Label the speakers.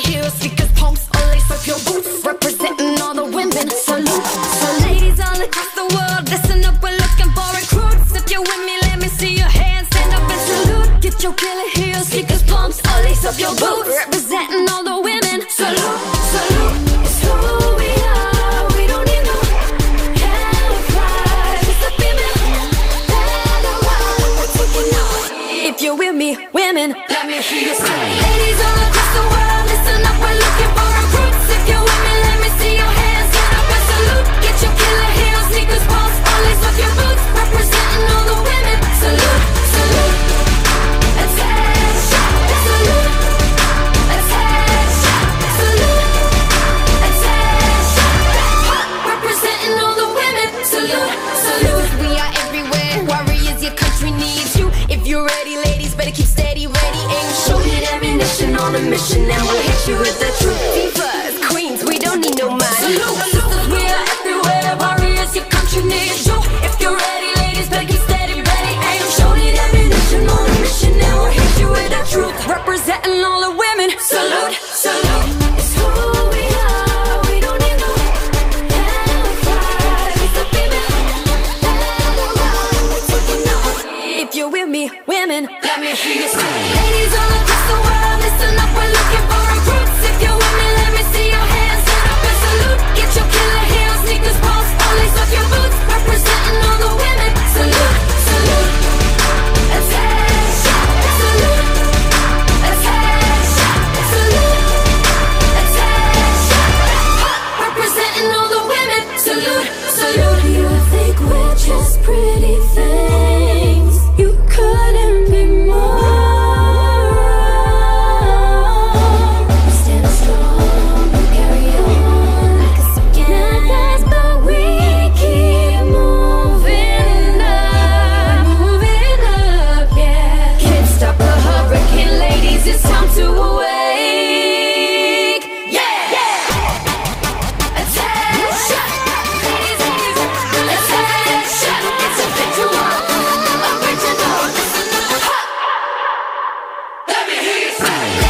Speaker 1: Heels, pumps, lace up your boots. Representing all the women. Salute. So ladies all across the world, listen up, we're looking for recruits. If you're with me, let me see your hands. Stand up and salute. Get your killer heels, pumps, lace up your boots. Representing all the women. Salute. Salute. It's who we are. We don't need no. It's. We're taking. If you're with me, women, let me hear you say. Ladies all across the world, a mission, and we'll hit you with the truth. Divas, queens, we don't need no money. Salute, sisters, we are everywhere. Warriors, your country needs you. If you're ready, ladies, keep steady, ready, aim, shoot it, ammunition on a mission, and we'll hit you with the truth. Representing all the women. Salute, salute. like we're just pretty things. Let me hear you say.